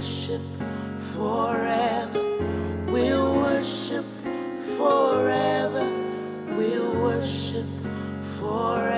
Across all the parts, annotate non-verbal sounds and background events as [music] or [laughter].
worship forever. We'll worship forever. We'll worship forever,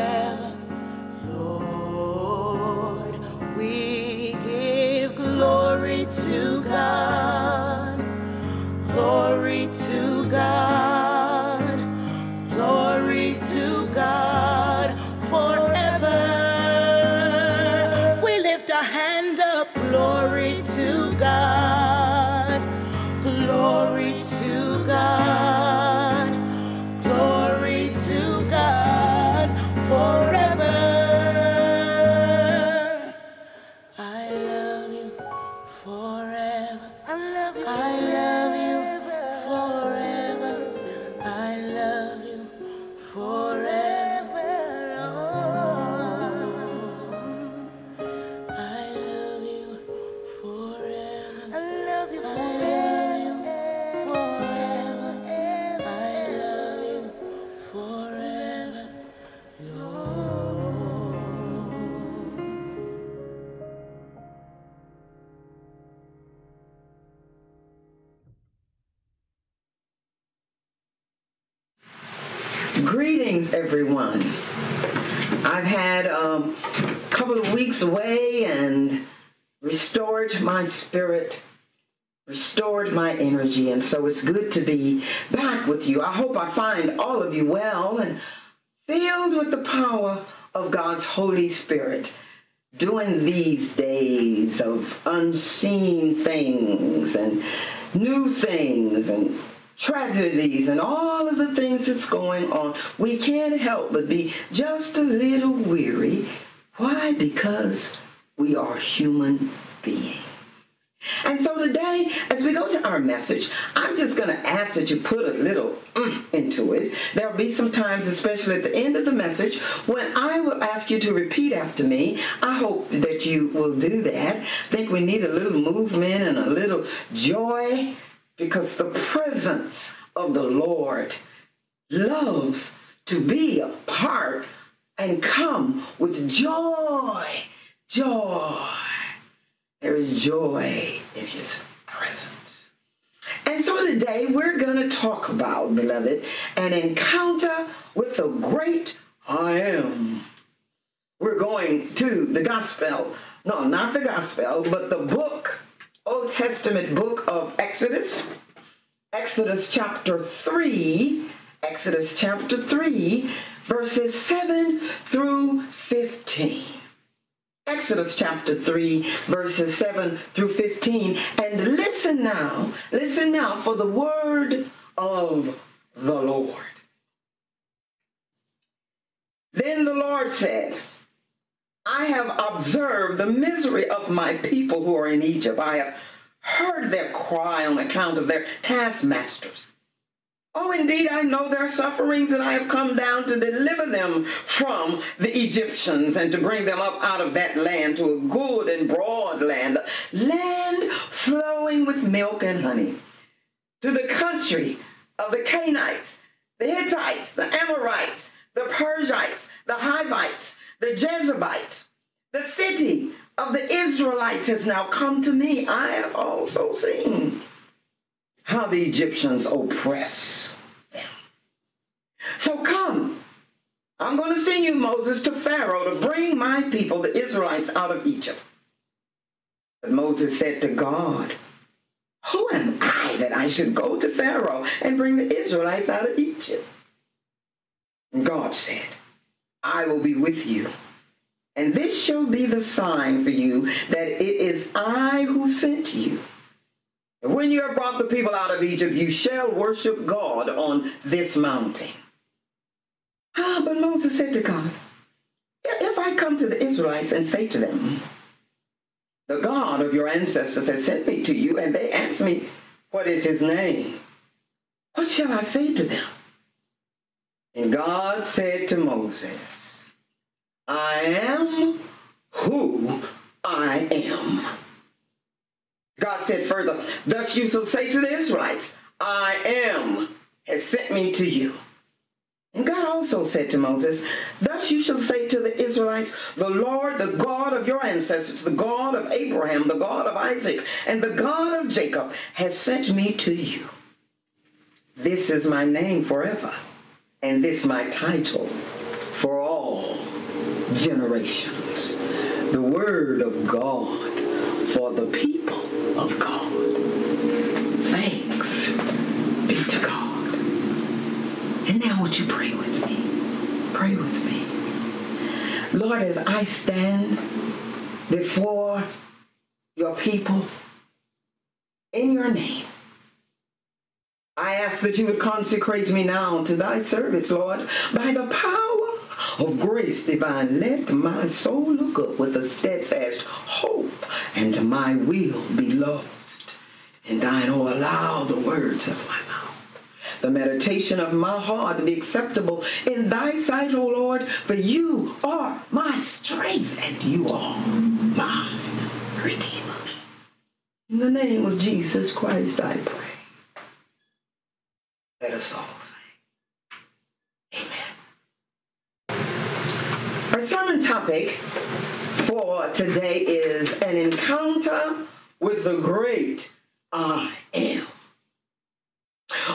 Greetings, everyone. I've had um, a couple of weeks away and restored my spirit, restored my energy, and so it's good to be back with you. I hope I find all of you well and filled with the power of God's Holy Spirit during these days of unseen things and new things and tragedies and all of the things that's going on, we can't help but be just a little weary. Why? Because we are human beings. Today, as we go to our message, I'm just going to ask that you put a little mm into it. There'll be some times, especially at the end of the message, when I will ask you to repeat after me. I hope that you will do that. I think we need a little movement and a little joy because the presence of the Lord loves to be a part and come with joy. Joy. There is joy in his presence. And so today we're going to talk about, beloved, an encounter with the great I am. We're going to the gospel, no, not the gospel, but the book, Old Testament book of Exodus, Exodus chapter 3, Exodus chapter 3, verses 7 through 15. Exodus chapter 3, verses 7 through 15. And listen now, listen now for the word of the Lord. Then the Lord said, I have observed the misery of my people who are in Egypt. I have heard their cry on account of their taskmasters. Oh, indeed, I know their sufferings, and I have come down to deliver them from the Egyptians and to bring them up out of that land to a good and broad land, land flowing with milk and honey, to the country of the Canaanites, the Hittites, the Amorites, the Perizzites, the Hivites, the Jebusites, the city of the Israelites has now come to me. I have also seen how the Egyptians oppress them. So come, I'm going to send you, Moses, to Pharaoh to bring my people, the Israelites, out of Egypt. But Moses said to God, Who am I that I should go to Pharaoh and bring the Israelites out of Egypt? And God said, I will be with you. And this shall be the sign for you that it is I who sent you. When you have brought the people out of Egypt, you shall worship God on this mountain. Ah, but Moses said to God, If I come to the Israelites and say to them, The God of your ancestors has sent me to you, and they ask me, What is his name? What shall I say to them? And God said to Moses, I am who I am. God said further, Thus you shall say to the Israelites, I am has sent me to you. And God also said to Moses, Thus you shall say to the Israelites, The Lord, the God of your ancestors, the God of Abraham, the God of Isaac, and the God of Jacob, has sent me to you. This is my name forever, and this my title for all generations. The word of God for the people of God. Thanks be to God. And now, would you pray with me? Pray with me. Lord, as I stand before your people in your name, I ask that you would consecrate me now to thy service, Lord, by the power of grace divine. Let my soul look up with a steadfast hope, and my will be lost in thine. Oh, allow the words of my mouth the meditation of my heart to be acceptable in thy sight, O Lord, for you are my strength and you are my redeemer. In the name of Jesus Christ, I pray. Let us all say, Amen. Our sermon topic for today is an encounter with the great I am.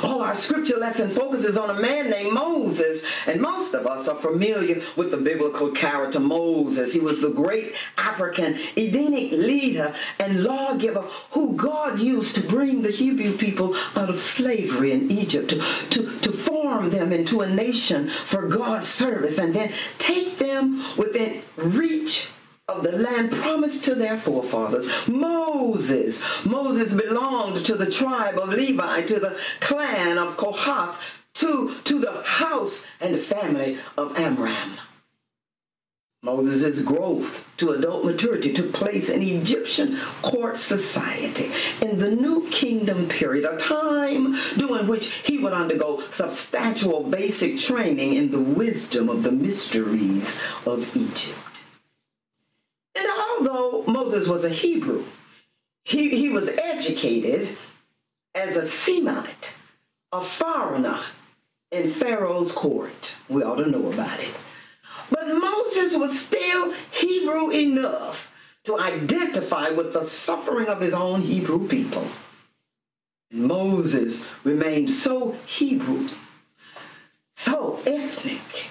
Oh, our scripture lesson focuses on a man named Moses, and most of us are familiar with the biblical character Moses. He was the great African Edenic leader and lawgiver who God used to bring the Hebrew people out of slavery in Egypt, to, to, to form them into a nation for God's service, and then take them within reach of the land promised to their forefathers. Moses. Moses belonged to the tribe of Levi, to the clan of Kohath, to, to the house and the family of Amram. Moses' growth to adult maturity took place in Egyptian court society in the New Kingdom period, a time during which he would undergo substantial basic training in the wisdom of the mysteries of Egypt. And Moses was a Hebrew, he, he was educated as a Semite, a foreigner in Pharaoh's court. We ought to know about it. But Moses was still Hebrew enough to identify with the suffering of his own Hebrew people. Moses remained so Hebrew, so ethnic,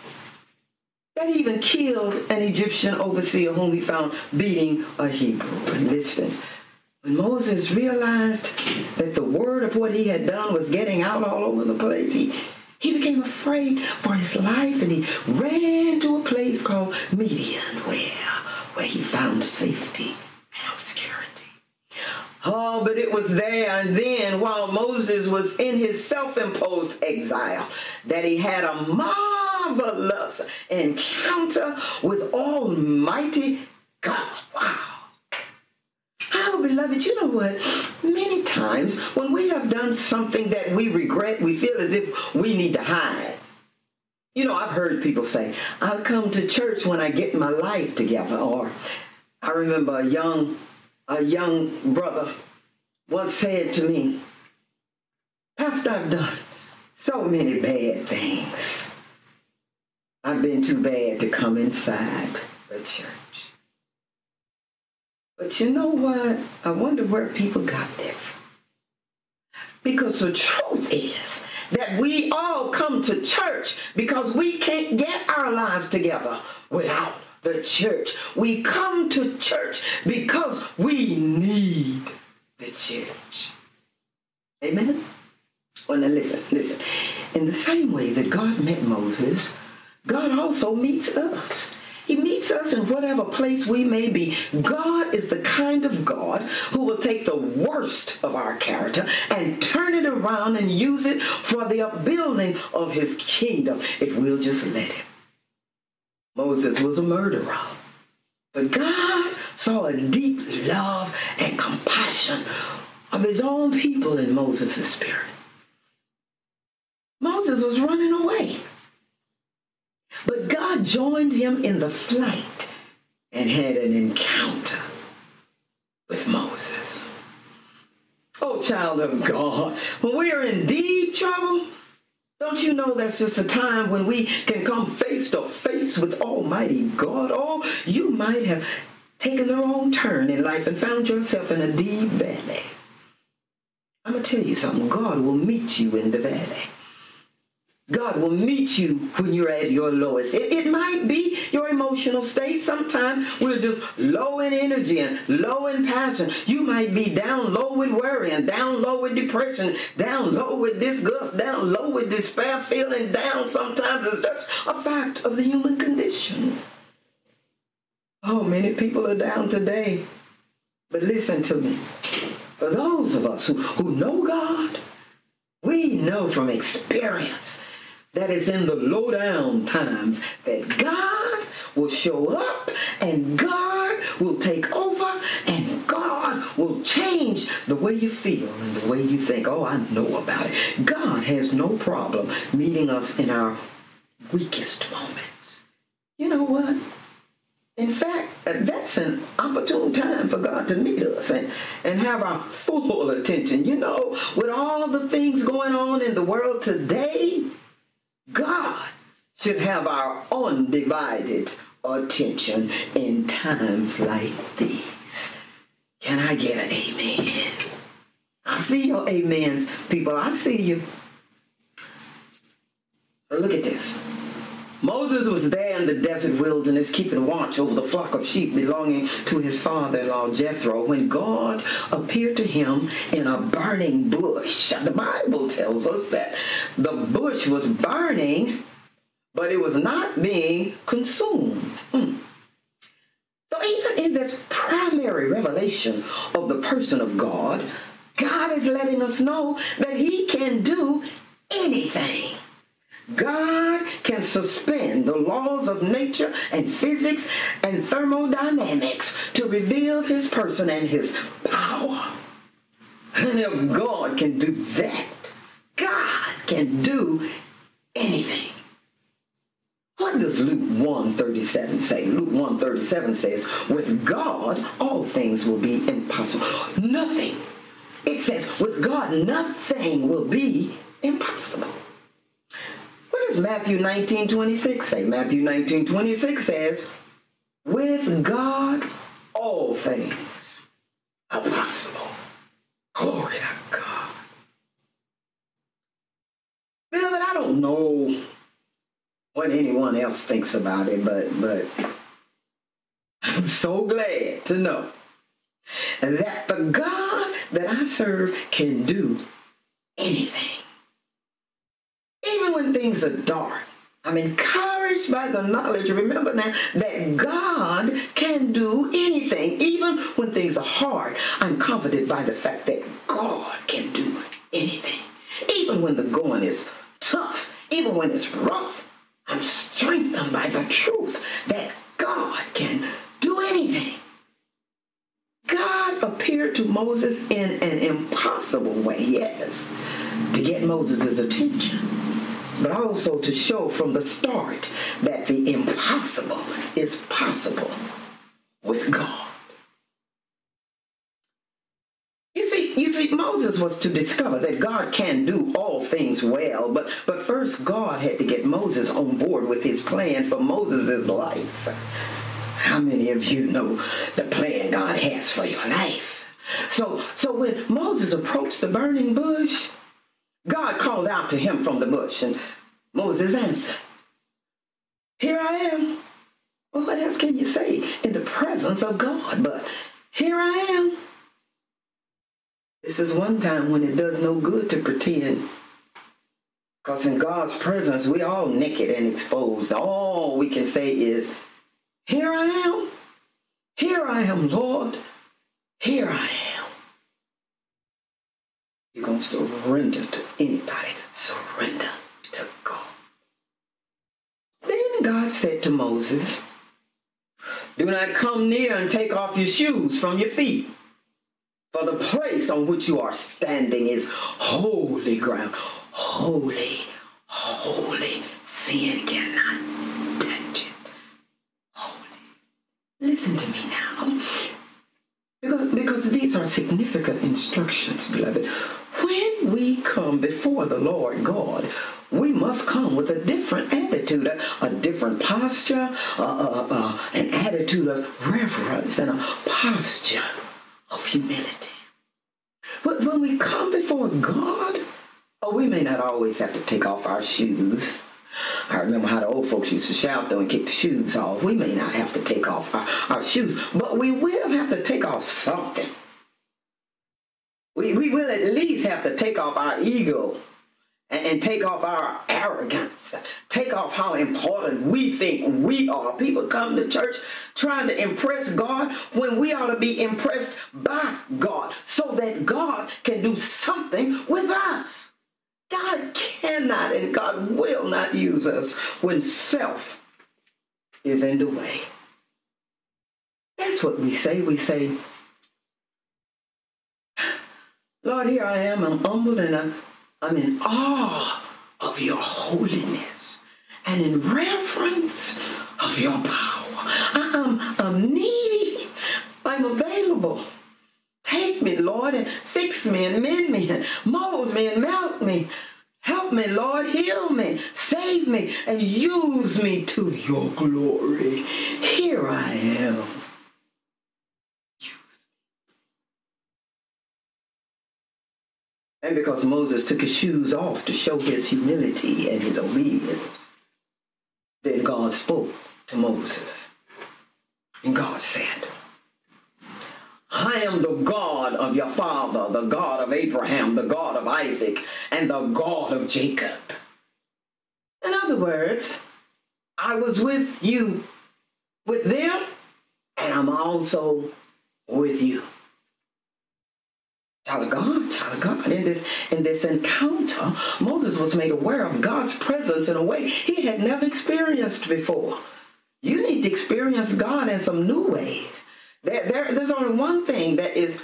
that even killed an Egyptian overseer whom he found beating a Hebrew. And listen, when Moses realized that the word of what he had done was getting out all over the place, he, he became afraid for his life and he ran to a place called Midian where, where he found safety and obscurity. Oh, but it was there and then while Moses was in his self-imposed exile that he had a marvelous encounter with Almighty God. Wow. Oh, beloved, you know what? Many times when we have done something that we regret, we feel as if we need to hide. You know, I've heard people say, I'll come to church when I get my life together. Or I remember a young, a young brother once said to me, Pastor, I've done so many bad things. I've been too bad to come inside the church. But you know what? I wonder where people got that from. Because the truth is that we all come to church because we can't get our lives together without the church. We come to church because we need the church. Amen? Well, now listen, listen. In the same way that God met Moses, God also meets us. He meets us in whatever place we may be. God is the kind of God who will take the worst of our character and turn it around and use it for the upbuilding of his kingdom if we'll just let him. Moses was a murderer. But God saw a deep love and compassion of his own people in Moses' spirit. Moses was running away. But God joined him in the flight and had an encounter with Moses. Oh, child of God, when we are in deep trouble, don't you know that's just a time when we can come face to face with Almighty God? Oh, you might have taken the wrong turn in life and found yourself in a deep valley. I'm going to tell you something. God will meet you in the valley. God will meet you when you're at your lowest. It, it, might be your emotional state. Sometimes we're just low in energy and low in passion. You might be down low with worry and down low with depression, down low with disgust, down low with despair, feeling down. Sometimes it's just a fact of the human condition. Oh, many people are down today. But listen to me. For those of us who, who know God, we know from experience that is in the low down times that God will show up and God will take over and God will change the way you feel and the way you think. Oh, I know about it. God has no problem meeting us in our weakest moments. You know what? In fact, that's an opportune time for God to meet us and, and have our full attention. You know, with all the things going on in the world today, God should have our undivided attention in times like these. Can I get an amen? I see your amens, people. I see you. So look at this. Moses was there in the desert wilderness keeping watch over the flock of sheep belonging to his father-in-law Jethro when God appeared to him in a burning bush. The Bible tells us that the bush was burning, but it was not being consumed. Hmm. So even in this primary revelation of the person of God, God is letting us know that he can do anything. God can suspend the laws of nature and physics and thermodynamics to reveal his person and his power. And if God can do that, God can do anything. What does Luke 137 say? Luke 137 says, with God, all things will be impossible. Nothing. It says, with God, nothing will be impossible. Does Matthew 19, 26 say? Matthew 19, 26 says, with God, all things are possible. Glory to God. Beloved, I don't know what anyone else thinks about it, but but I'm so glad to know that the God that I serve can do anything. When things are dark, I'm encouraged by the knowledge, remember now, that God can do anything. Even when things are hard, I'm comforted by the fact that God can do anything. Even when the going is tough, even when it's rough, I'm strengthened by the truth that God can do anything. God appeared to Moses in an impossible way, yes, to get Moses' attention, but also to show from the start that the impossible is possible with God. You see, you see, Moses was to discover that God can do all things well, but, but first God had to get Moses on board with his plan for Moses' life. How many of you know the plan God has for your life? So, so when Moses approached the burning bush, God called out to him from the bush, and Moses answered, Here I am. Well, what else can you say in the presence of God? But here I am. This is one time when it does no good to pretend. Because in God's presence, we all naked and exposed. All we can say is, Here I am. Here I am, Lord. Here I am. To surrender to anybody. Surrender to God. Then God said to Moses, Do not come near and take off your shoes from your feet. For the place on which you are standing is holy ground. Holy, holy. Sin cannot touch it. Holy. Listen to me now. Because, because these are significant instructions, beloved. When we come before the Lord God, we must come with a different attitude, a, a different posture, uh, uh, an attitude of reverence and a posture of humility. But when we come before God, oh, we may not always have to take off our shoes. I remember how the old folks used to shout though and kick the shoes off. We may not have to take off our, our shoes, but we will have to take off something. We, we will at least have to take off our ego and, and take off our arrogance, take off how important we think we are. People come to church trying to impress God when we ought to be impressed by God so that God can do something with us. God cannot and God will not use us when self is in the way. That's what we say. We say, Lord, here I am. I'm humble and I'm, I'm in awe of your holiness and in reverence of your power. I, am I'm needy. I'm available. Take me, Lord, and fix me and mend me and mold me and melt me. Help me, Lord, heal me, save me, and use me to your glory. Here I am. And because Moses took his shoes off to show his humility and his obedience, then God spoke to Moses. And God said, I am the God of your father, the God of Abraham, the God of Isaac, and the God of Jacob. In other words, I was with you, with them, and I'm also with you. Child of God, child of God. In this, in this encounter, Moses was made aware of God's presence in a way he had never experienced before. You need to experience God in some new ways. There, there, there's only one thing that is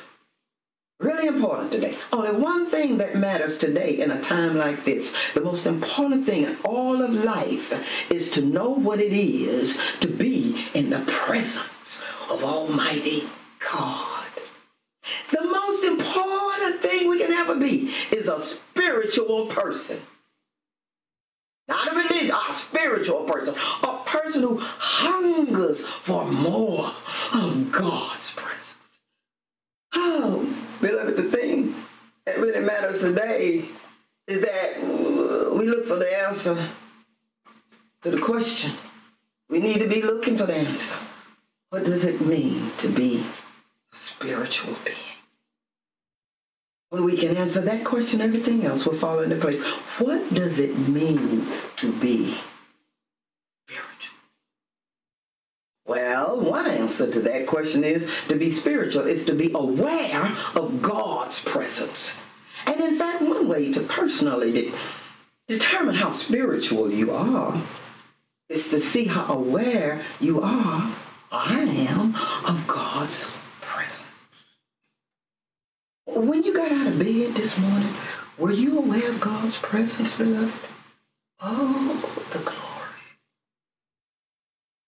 really important today. Only one thing that matters today in a time like this. The most important thing in all of life is to know what it is to be in the presence of Almighty God. The most important thing we can ever be is a spiritual person. Not a religious, a spiritual person. A person who hungers for more of God's presence. Oh, beloved, the thing that really matters today is that we look for the answer to the question. We need to be looking for the answer. What does it mean to be a spiritual being? When we can answer that question, everything else will fall into place. What does it mean to be spiritual? Well, one answer to that question is to be spiritual is to be aware of God's presence. And in fact, one way to personally de- determine how spiritual you are is to see how aware you are, I am, of God's when you got out of bed this morning, were you aware of God's presence, beloved? Oh, the glory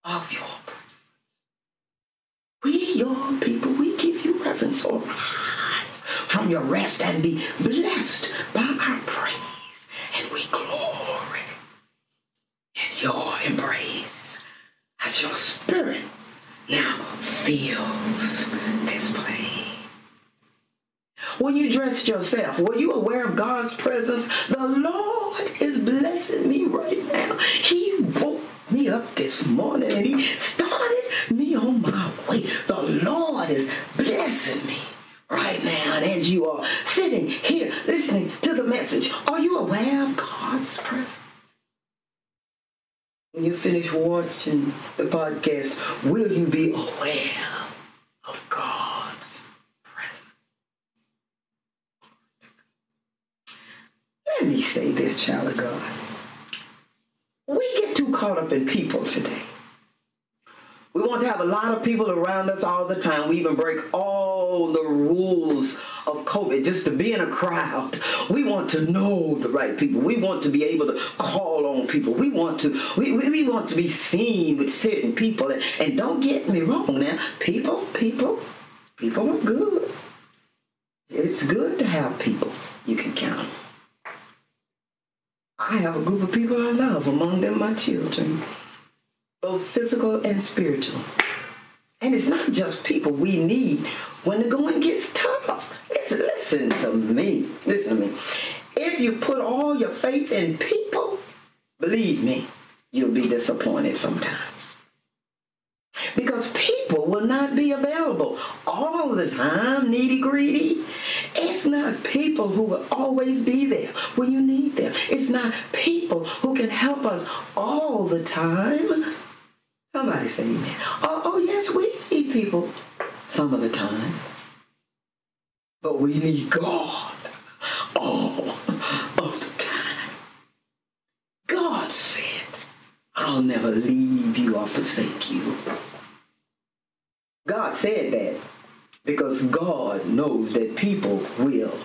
of your presence. We, your people, we give you reverence, Arise rise from your rest and be blessed by our praise, and we glory in your embrace as your spirit now fills this place when you dressed yourself? Were you aware of God's presence? The Lord is blessing me right now. He woke me up this morning and He started me on my way. The Lord is blessing me right now. And as you are sitting here listening to the message, are you aware of God's presence? When you finish watching the podcast, will you be aware of God's presence? Let me say this, child of God. We get too caught up in people today. We want to have a lot of people around us all the time. We even break all the rules of COVID just to be in a crowd. We want to know the right people. We want to be able to call on people. We want to we, we, we want to be seen with certain people. And, and don't get me wrong now, people, people, people are good. It's good to have people you can count on. I have a group of people I love, among them my children, both physical and spiritual. And it's not just people we need when the going gets tough. Listen, listen to me. Listen to me. If you put all your faith in people, believe me, you'll be disappointed sometimes. Because people will not be available all the time, needy greedy. It's not people who will always be there when you need them. It's not people who can help us all the time. Somebody say amen. Oh, oh yes, we need people some of the time. But we need God all of the time. God said, I'll never leave you or forsake you. God said that because God knows that people will.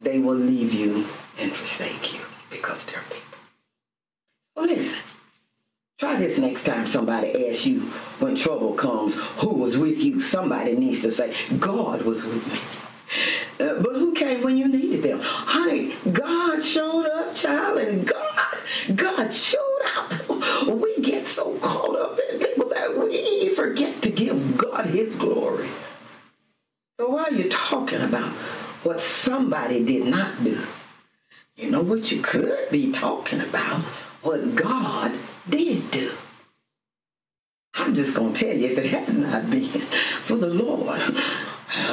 They will leave you and forsake you because they're people. Well, listen. Try this next time somebody asks you when trouble comes, who was with you? Somebody needs to say, God was with me. Uh, but who came when you needed them? Honey, God showed up, child, and God, God showed up. We get so caught up So while you're talking about what somebody did not do, you know what you could be talking about? What God did do. I'm just going to tell you, if it had not been for the Lord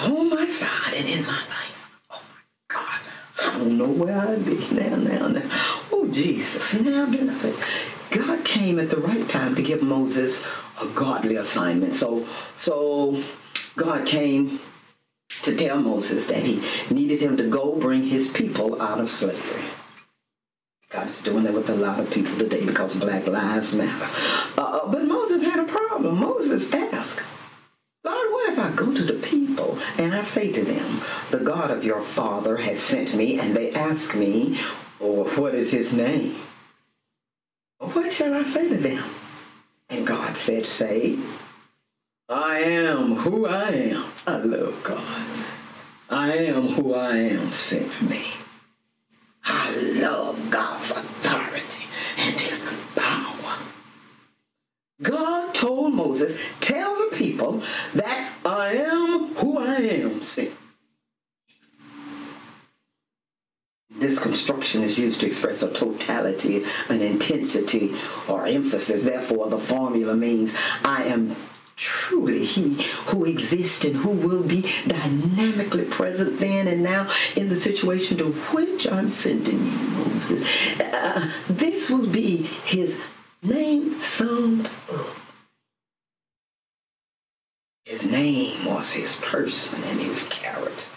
on my side and in my life, oh my God, I don't know where I'd be now, now, now. Oh, Jesus. Now, God came at the right time to give Moses a godly assignment. So, so God came to tell Moses that he needed him to go bring his people out of slavery. God is doing that with a lot of people today because Black Lives Matter. Uh, uh, but Moses had a problem. Moses asked, Lord, what if I go to the people and I say to them, the God of your father has sent me, and they ask me, oh, what is his name? What shall I say to them? And God said, say, I am who I am. I love God. I am who I am sent me. I love God's authority and his power. God told Moses, tell the people that I am who I am sent. This construction is used to express a totality, an intensity, or emphasis. Therefore, the formula means I am truly he who exists and who will be dynamically present then and now in the situation to which I'm sending you, Moses. Uh, this will be his name summed up. His name was his person and his character,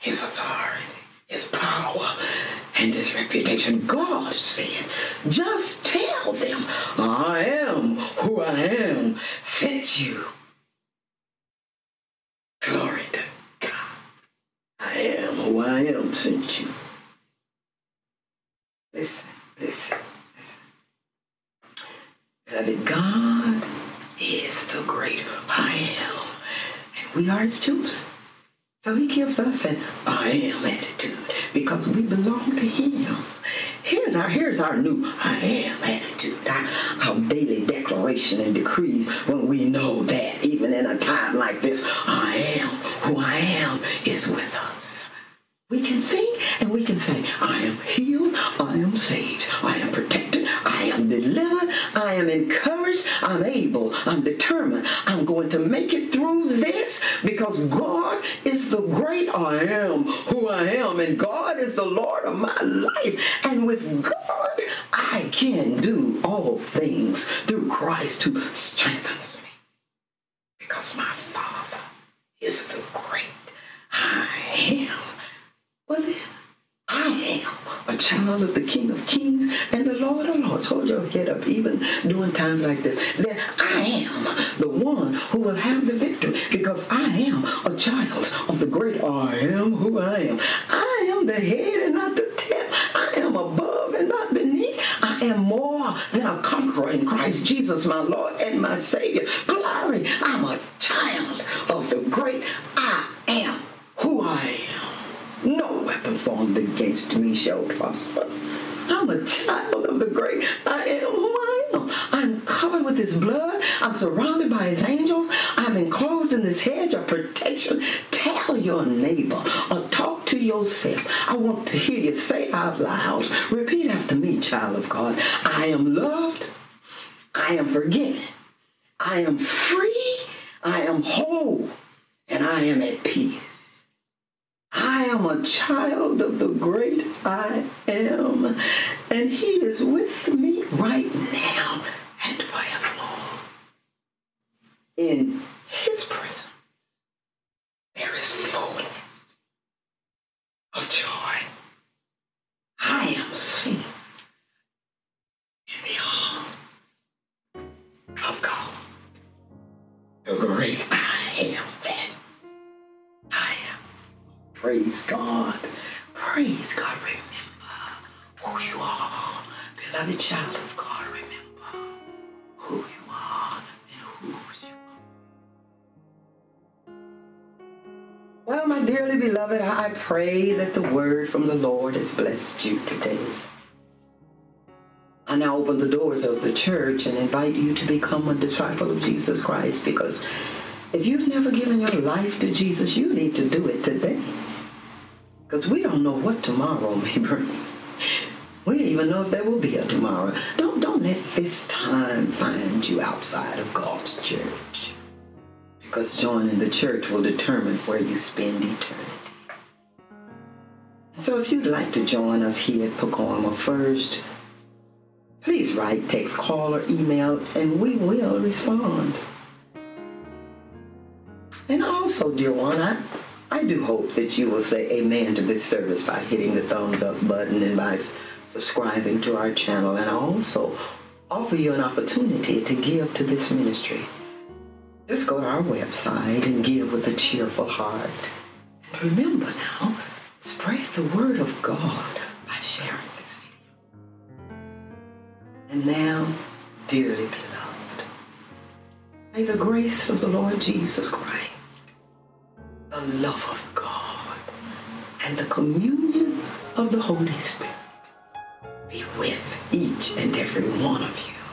his authority, his power, and his reputation. God said, just tell them, I am who I am, sent you. Glory to God. I am who I am, sent you. Listen, listen, listen. Beloved, God is the great I am. And we are his children. So he gives us an I am attitude because we belong to him. Here's our here's our new I am attitude, our, our daily declaration and decrees when we know that even in a time like this, I am who I am is with us. We can think and we can say, I am healed, I am saved, I am protected, delivered, I am encouraged, I'm able, I'm determined, I'm going to make it through this because God is the great I am who I am, and God is the Lord of my life. And with God, I can do all things through Christ who strengthens me. Because my Father is the great I am. Well, then, I am a child of the King of Kings and the Lord Hold your head up, even during times like this. Then I am the one who will have the victory because I am a child of the great I am who I am. I am the head and not the tail. I am above and not beneath. I am more than a conqueror in Christ Jesus, my Lord and my Savior. Glory, I'm a child of the great I am who I am. No weapon formed against me shall prosper. I'm a child of the great I am who I am. I'm covered with his blood. I'm surrounded by his angels. I'm enclosed in this hedge of protection. Tell your neighbor or talk to yourself. I want to hear you say out loud. Repeat after me, child of God. I am loved. I am forgiven. I am free. I am whole. And I am at peace. I am a child of the great I am, and He is with me right now and forevermore. In His presence, there is fullness of joy. I am safe in the arms of God, the great I am. Praise God. Praise God. Remember who you are. Beloved child of God, remember who you are and whose you are. Well, my dearly beloved, I pray that the word from the Lord has blessed you today. I now open the doors of the church and invite you to become a disciple of Jesus Christ because if you've never given your life to Jesus, you need to do it today. Because we don't know what tomorrow may [laughs] bring. We don't even know if there will be a tomorrow. Don't don't let this time find you outside of God's church. Because joining the church will determine where you spend eternity. So if you'd like to join us here at Pacoima First, please write, text, call, or email, and we will respond. And also, dear one, I, I do hope that you will say amen to this service by hitting the thumbs up button and by subscribing to our channel. And I also offer you an opportunity to give to this ministry. Just go to our website and give with a cheerful heart. And remember now, spread the word of God by sharing this video. And now, dearly beloved, may the grace of the Lord Jesus Christ, love of God, and the communion of the Holy Spirit be with each and every one of you.